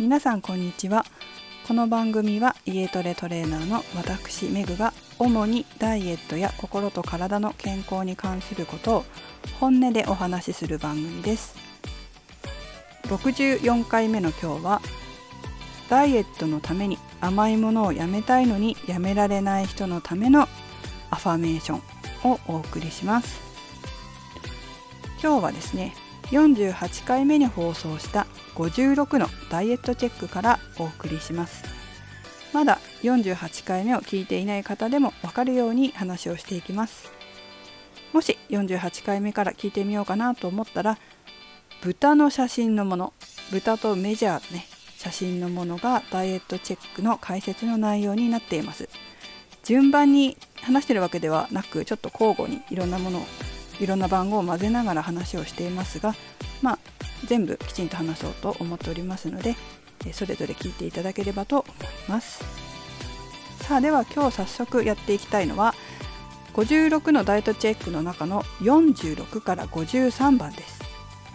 皆さんこんにちは。この番組は家トレトレーナーの私メグが主にダイエットや心と体の健康に関することを本音でお話しする番組です。64回目の今日はダイエットのために甘いものをやめたいのにやめられない人のためのアファメーションをお送りします。今日はですね48回目に放送した56のダイエットチェックからお送りします。まだ48回目を聞いていない方でもわかるように話をしていきます。もし48回目から聞いてみようかなと思ったら豚の写真のもの豚とメジャーね写真のものがダイエットチェックの解説の内容になっています。順番に話してるわけではなくちょっと交互にいろんなものをいろんな番号を混ぜながら話をしていますがまあ全部きちんと話そうと思っておりますのでそれぞれ聞いていただければと思います。さあでは今日早速やっていきたいのは56のダイエットチェックの中の46から53番です。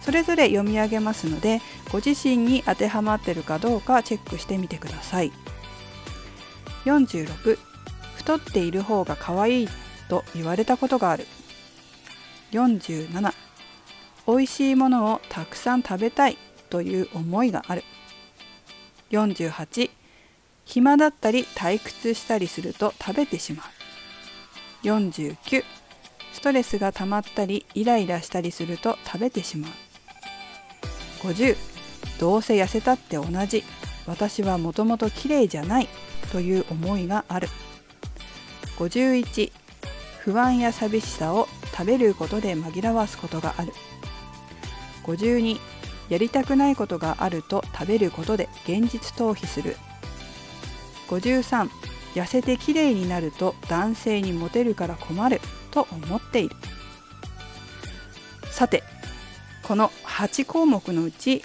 それぞれ読み上げますのでご自身に当てはまってるかどうかチェックしてみてください。46太っている方が可愛いと言われたことがある。47美味しいものをたくさん食べたいという思いがある。48暇だったり退屈したりすると食べてしまう。49ストレスが溜まったりイライラしたりすると食べてしまう。50どうせ痩せたって同じ。私はもともと綺麗じゃないという思いがある。51不安や寂しさを食べることで紛らわすことがある。52やりたくないことがあると食べることで現実逃避する。53痩せてきれいになると男性にモテるから困ると思っている。さてこの8項目のうち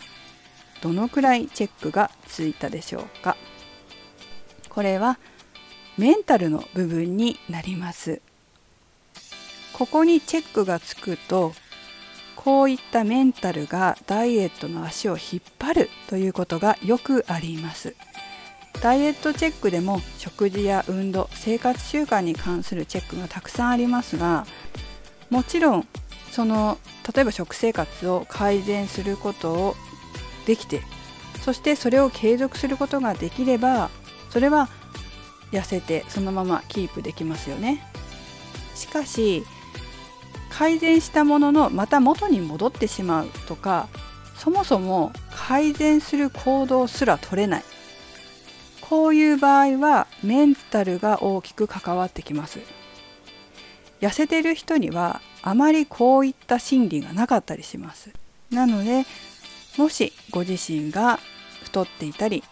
どのくらいチェックがついたでしょうか。これはメンタルの部分になります。ここにチェックがつくとこういったメンタルがダイエットの足を引っ張るということがよくあります。ダイエットチェックでも食事や運動生活習慣に関するチェックがたくさんありますがもちろんその例えば食生活を改善することをできてそしてそれを継続することができればそれは痩せてそのままキープできますよね。しかし改善したもののまた元に戻ってしまうとかそもそも改善する行動すら取れない。こういう場合はメンタルが大きく関わってきます。痩せてる人にはあまりこういった心理がなかったりします。なのでもしご自身が太っていたり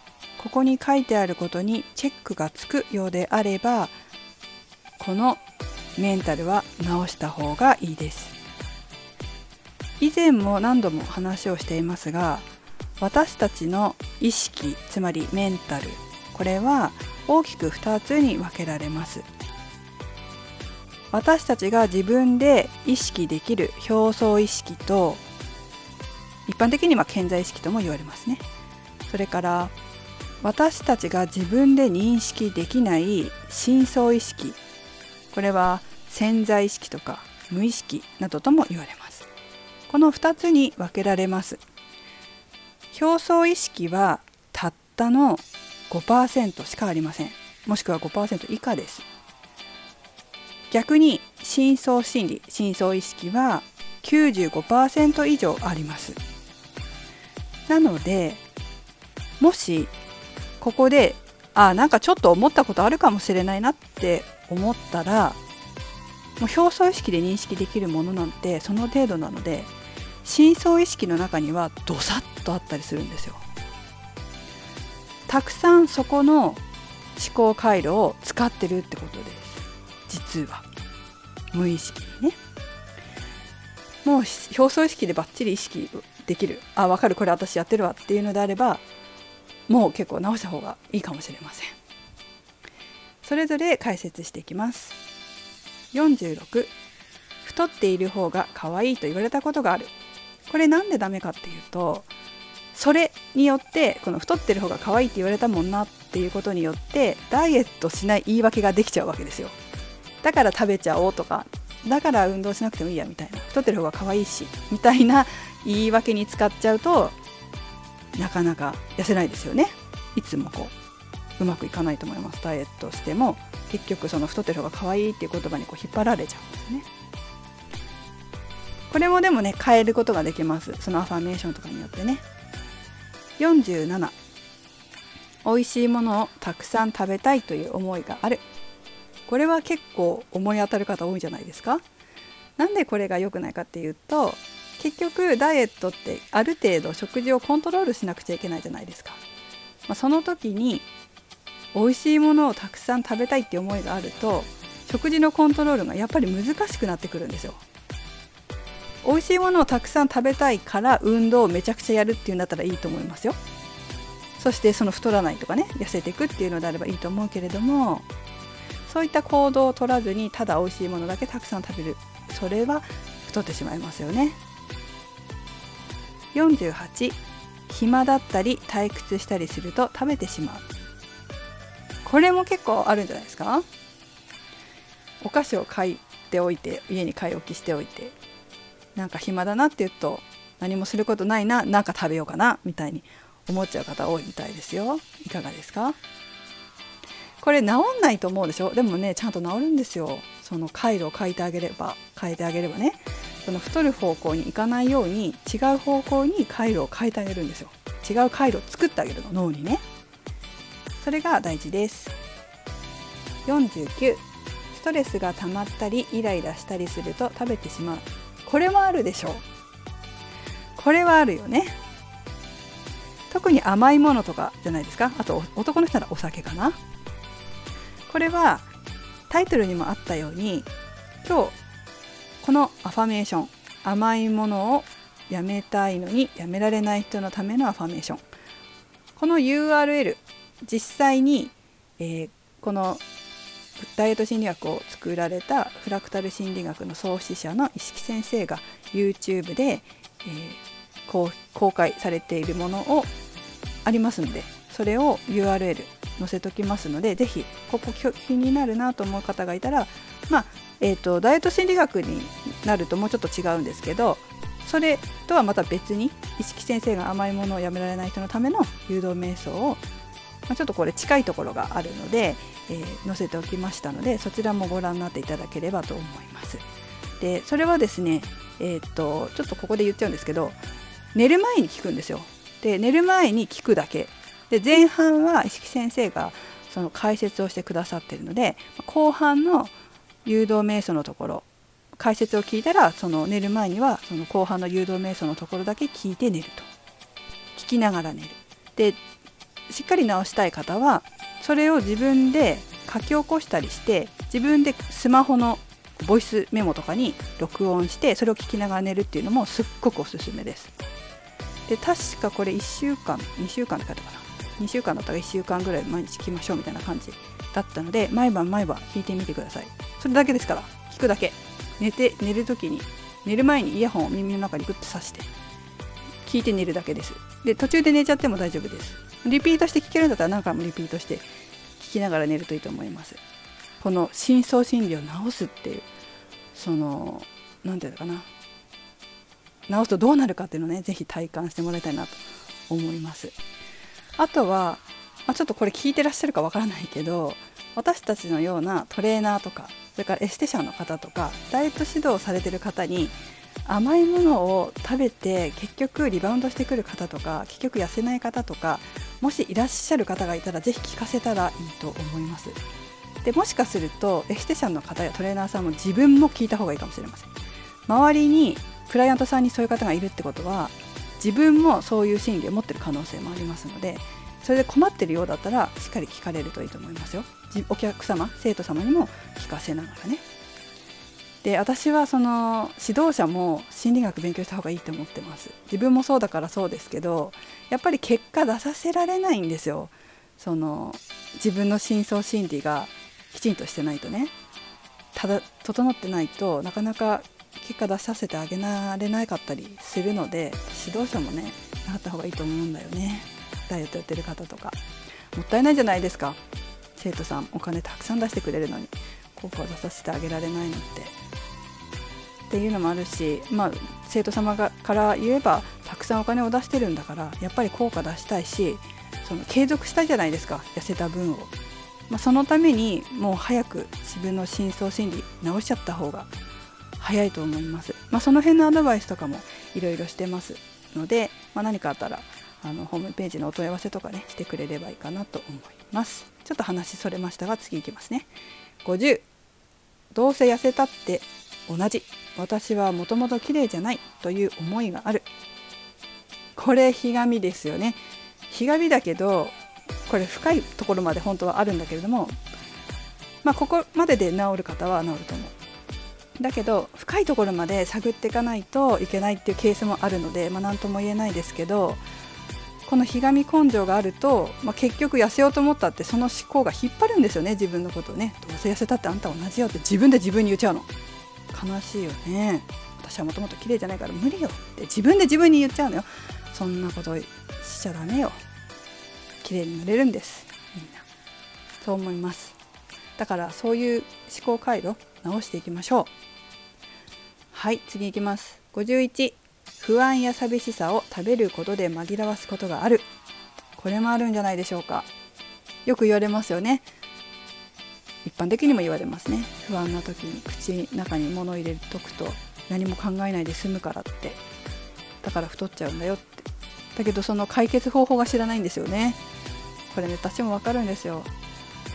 ここに書いてあることにチェックがつくようであればこのメンタルは直した方がいいです。以前も何度も話をしていますが私たちの意識つまりメンタルこれは大きく2つに分けられます。私たちが自分で意識できる表層意識と一般的には潜在意識とも言われますね。それから私たちが自分で認識できない深層意識これは潜在意識とか無意識などとも言われます。この2つに分けられます。表層意識はたったの5%しかありません。もしくは5%以下です。逆に深層心理深層意識は95%以上あります。なのでもしここであなんかちょっと思ったことあるかもしれないなって思ったらもう表層意識で認識できるものなんてその程度なので深層意識の中にはドサッとあったりするんですよ。たくさんそこの思考回路を使ってるってことです実は。無意識にね。もう表層意識でバッチリ意識できる。あ分かる。これ私やってるわっていうのであればもう結構直した方がいいかもしれません。それぞれ解説していきます。46太っている方が可愛いと言われたことがある。これなんでダメかっていうとそれによってこの太ってる方が可愛いって言われたもんなっていうことによってダイエットしない言い訳ができちゃうわけですよ。だから食べちゃおうとかだから運動しなくてもいいやみたいな。太ってる方が可愛いしみたいな言い訳に使っちゃうとなかなか痩せないですよね。いつもこううまくいかないと思います。ダイエットしても。結局その太ってる方が可愛いっていう言葉にこう引っ張られちゃうんですね。これもでもね変えることができます。そのアファメーションとかによってね。47美味しいものをたくさん食べたいという思いがある。これは結構思い当たる方多いじゃないですか。なんでこれが良くないかっていうと結局ダイエットってある程度食事をコントロールしなくちゃいけないじゃないですか、まあ、その時に美味しいものをたくさん食べたいって思いがあると食事のコントロールがやっぱり難しくなってくるんですよ。美味しいものをたくさん食べたいから運動をめちゃくちゃやるっていうんだったらいいと思いますよ。そしてその太らないとかね痩せていくっていうのであればいいと思うけれどもそういった行動を取らずにただ美味しいものだけたくさん食べる。それは太ってしまいますよね。48暇だったり退屈したりすると食べてしまう。これも結構あるんじゃないですか？お菓子を買っておいて家に買い置きしておいてなんか暇だなって言うと何もすることないななんか食べようかなみたいに思っちゃう方多いみたいですよ。いかがですか？これ治んないと思うでしょ？でもねちゃんと治るんですよ。その回路を変えてあげれば変えてあげればね。その太る方向に行かないように違う方向に回路を変えてあげるんですよ。違う回路を作ってあげるの脳にね。それが大事です。49ストレスが溜まったりイライラしたりすると食べてしまう。これもあるでしょう。これはあるよね。特に甘いものとかじゃないですか。あと男の人ならお酒かな。これはタイトルにもあったように今日このアファメーション甘いものをやめたいのにやめられない人のためのアファメーション。この URL 実際に、えー、このダイエット心理学を作られたフラクタル心理学の創始者の石木先生が YouTube で、えー、公開されているものをありますのでそれを URL 載せときますので是非ここ気になるなと思う方がいたらまあえーと、ダイエット心理学になるともうちょっと違うんですけどそれとはまた別に石木先生が甘いものをやめられない人のための誘導瞑想を、ま、ちょっとこれ近いところがあるので、えー、載せておきましたのでそちらもご覧になっていただければと思います。でそれはですね、えーと、とちょっとここで言っちゃうんですけど寝る前に聞くんですよ。で寝る前に聞くだけで前半は石木先生がその解説をしてくださってるので後半の誘導瞑想のところ解説を聞いたらその寝る前にはその後半の誘導瞑想のところだけ聞いて寝ると聞きながら寝るでしっかり直したい方はそれを自分で書き起こしたりして自分でスマホのボイスメモとかに録音してそれを聞きながら寝るっていうのもすっごくおすすめです。で確かこれ1週間2週間って書いたかな。2週間だったら1週間ぐらい毎日聞きましょうみたいな感じだったので毎晩毎晩聞いてみてください。それだけですから聞くだけ。寝て寝る時に寝る前にイヤホンを耳の中にグッと刺して聞いて寝るだけです。で途中で寝ちゃっても大丈夫です。リピートして聞けるんだったら何回もリピートして聞きながら寝るといいと思います。この深層心理を治すっていうその何て言うのかな。治すとどうなるかっていうのをね是非体感してもらいたいなと思います。あとは、まあ、ちょっとこれ聞いてらっしゃるかわからないけど私たちのようなトレーナーとかそれからエステシャンの方とかダイエット指導されてる方に甘いものを食べて結局リバウンドしてくる方とか結局痩せない方とかもしいらっしゃる方がいたら是非聞かせたらいいと思います。でもしかするとエステシャンの方やトレーナーさんも自分も聞いた方がいいかもしれません。周りにクライアントさんにそういう方がいるってことは自分もそういう心理を持ってる可能性もありますのでそれで困ってるようだったらしっかり聞かれるといいと思いますよ。お客様生徒様にも聞かせながらね。で私はその指導者も心理学勉強した方がいいと思ってます。自分もそうだからそうですけどやっぱり結果出させられないんですよ。その自分の深層心理がきちんとしてないとね。ただ整ってないとなかなか結果出させてあげられなかったりするので指導者もねなった方がいいと思うんだよね。ダイエットやってる方とか。もったいないじゃないですか。生徒さんお金たくさん出してくれるのに効果を出させてあげられないのって。っていうのもあるし、まあ、生徒様がから言えばたくさんお金を出してるんだからやっぱり効果出したいしその継続したいじゃないですか痩せた分を、まあ、そのためにもう早く自分の深層心理直しちゃった方が早いと思います、まあ、その辺のアドバイスとかもいろいろしてますので、まあ、何かあったらあのホームページのお問い合わせとかねしてくれればいいかなと思います。ちょっと話それましたが次いきますね。50どうせ痩せたって同じ。私はもともと綺麗じゃないという思いがある。これひがみですよね。ひがみだけどこれ深いところまで本当はあるんだけれどもまあここまでで治る方は治ると思う。だけど深いところまで探っていかないといけないっていうケースもあるので、まあ、何とも言えないですけどこのひがみ根性があると、まあ、結局痩せようと思ったってその思考が引っ張るんですよね。自分のことをね。どうせ痩せたってあんた同じよって自分で自分に言っちゃうの。悲しいよね。私はもともと綺麗じゃないから無理よって。自分で自分に言っちゃうのよ。そんなことしちゃダメよ。綺麗になれるんです。みんな。そう思います。だからそういう思考回路直していきましょう。はい次いきます。51不安や寂しさを食べることで紛らわすことがある。これもあるんじゃないでしょうか。よく言われますよね。一般的にも言われますね。不安な時に口の中に物入れとくと何も考えないで済むからって。だから太っちゃうんだよって。だけどその解決方法が知らないんですよね。これね私もわかるんですよ。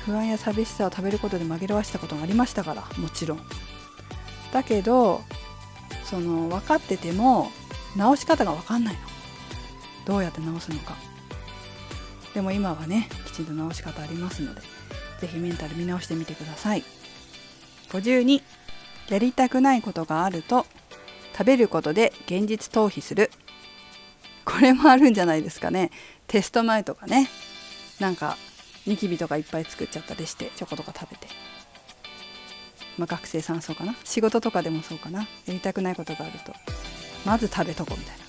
不安や寂しさを食べることで紛らわしたことがありましたからもちろん。だけどその分かってても直し方が分かんないの。どうやって直すのか。でも今はねきちんと直し方ありますので。ぜひメンタル見直してみてください。52やりたくないことがあると食べることで現実逃避する。これもあるんじゃないですかね。テスト前とかね。なんかニキビとかいっぱい作っちゃったりしてチョコとか食べて、まあ、学生さんそうかな。仕事とかでもそうかな。やりたくないことがあると。まず食べとこうみたいな。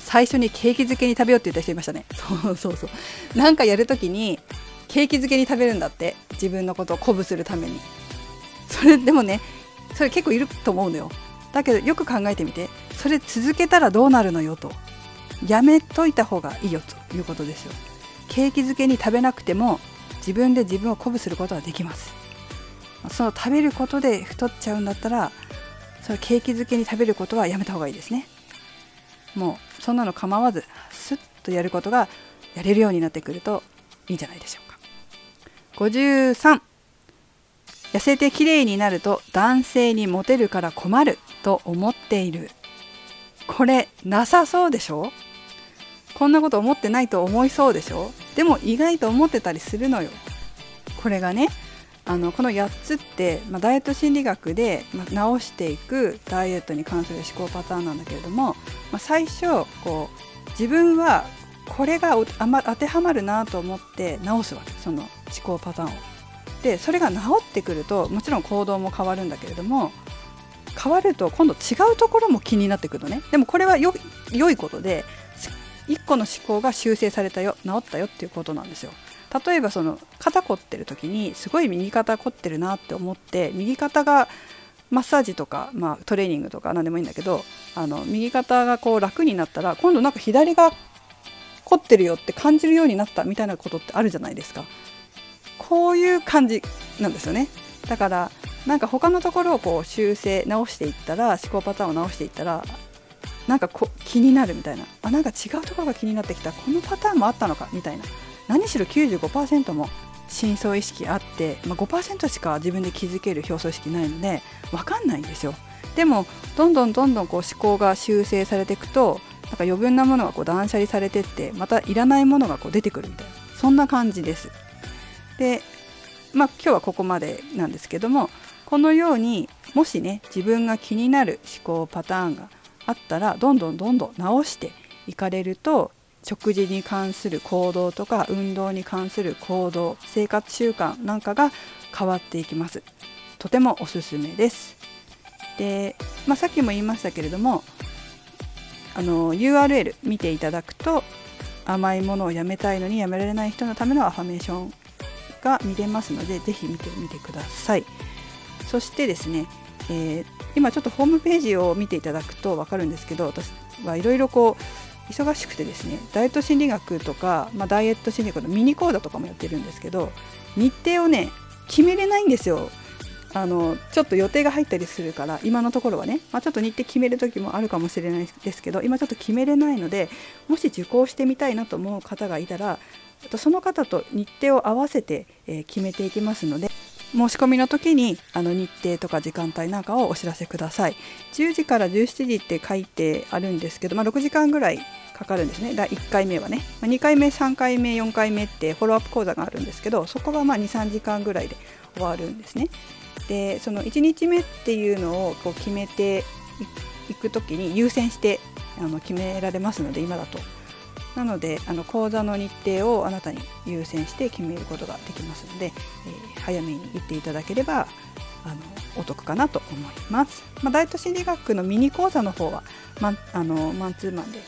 最初にケーキ漬けに食べようって言った人いましたね。そうそうそう。なんかやるときにケーキ漬けに食べるんだって自分のことを鼓舞するために。それでもねそれ結構いると思うのよ。だけどよく考えてみてそれ続けたらどうなるのよと。やめといた方がいいよということですよ。ケーキ漬けに食べなくても自分で自分を鼓舞することはできます。その食べることで太っちゃうんだったらそれケーキ漬けに食べることはやめた方がいいですね。もうそんなの構わずスッとやることがやれるようになってくるといいんじゃないでしょう。53痩せて綺麗になると男性にモテるから困ると思っている。これなさそうでしょ？こんなこと思ってないと思いそうでしょ？でも意外と思ってたりするのよ。これがねあのこの8つって、まあ、ダイエット心理学で、まあ、直していくダイエットに関する思考パターンなんだけれども、まあ、最初こう自分はこれがあま当てはまるなと思って直すわけその思考パターンを。でそれが治ってくるともちろん行動も変わるんだけれども変わると今度違うところも気になってくるのねでもこれはよ良いことで1個の思考が修正されたよ治ったよっていうことなんですよ例えばその肩凝ってる時にすごい右肩凝ってるなって思って右肩がマッサージとか、まあ、トレーニングとか何でもいいんだけどあの右肩がこう楽になったら今度なんか左が凝ってるよって感じるようになったみたいなことってあるじゃないですか。こういう感じなんですよね。だからなんか他のところをこう修正直していったら思考パターンを直していったらなんかこ気になるみたいな。あなんか違うところが気になってきた。このパターンもあったのかみたいな。何しろ95%も深層意識あって、まあ、5%しか自分で気づける表層意識ないので分かんないんですよ。でもどんどんどんどんこう思考が修正されていくとなんか余分なものがこう断捨離されてってまたいらないものがこう出てくるみたいなそんな感じです。でまあ今日はここまでなんですけどもこのようにもしね自分が気になる思考パターンがあったらどんどんどんどん直していかれると食事に関する行動とか運動に関する行動生活習慣なんかが変わっていきますとてもおすすめですで、まあ、さっきも言いましたけれどもあの URL 見ていただくと甘いものをやめたいのにやめられない人のためのアファメーションが見れますのでぜひ見てみてください。そしてですね、えー、今ちょっとホームページを見ていただくと分かるんですけど私はいろいろこう忙しくてですねダイエット心理学とか、まあ、ダイエット心理学のミニ講座とかもやってるんですけど日程をね決めれないんですよ。あのちょっと予定が入ったりするから今のところはね、まあ、ちょっと日程決める時もあるかもしれないですけど今ちょっと決めれないのでもし受講してみたいなと思う方がいたらその方と日程を合わせて、決めていきますので申し込みの時にあの日程とか時間帯なんかをお知らせください。10時から17時って書いてあるんですけど、まあ、6時間ぐらいかかるんですね。第1回目はね、まあ、2回目3回目4回目ってフォローアップ講座があるんですけどそこがま23時間ぐらいで終わるんですね。でその1日目っていうのをこう決めていく時に優先してあの決められますので今だと。なのであの講座の日程をあなたに優先して決めることができますので、えー、早めに行っていただければあのお得かなと思います、まあ、ダイエット心理学のミニ講座の方はマンあのマンツーマンで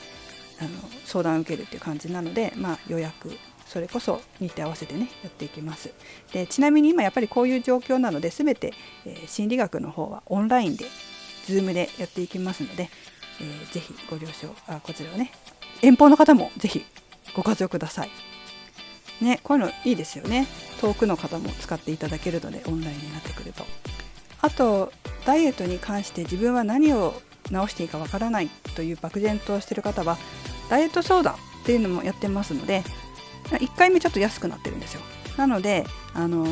あの相談を受けるっていう感じなので、まあ、予約それこそ日程合わせてねやっていきます。でちなみに今やっぱりこういう状況なので全て、えー、心理学の方はオンラインで Zoom でやっていきますので、えー、ぜひご了承あこちらをね遠方の方もぜひご活用ください。ねこういうのいいですよね。遠くの方も使っていただけるのでオンラインになってくると。あとダイエットに関して自分は何を直していいかわからないという漠然としてる方はダイエット相談っていうのもやってますので1回目ちょっと安くなってるんですよ。なのであの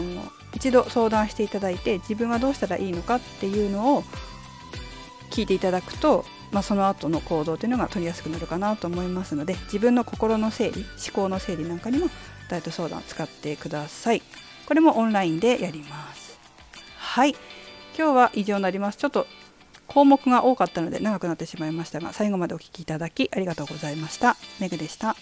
一度相談していただいて自分はどうしたらいいのかっていうのを聞いていただくと、まあ、その後の行動というのが取りやすくなるかなと思いますので自分の心の整理思考の整理なんかにもダイエット相談を使ってください。これもオンラインでやります。はい。今日は以上になります。ちょっと項目が多かったので長くなってしまいましたが最後までお聴きいただきありがとうございました。めぐでした。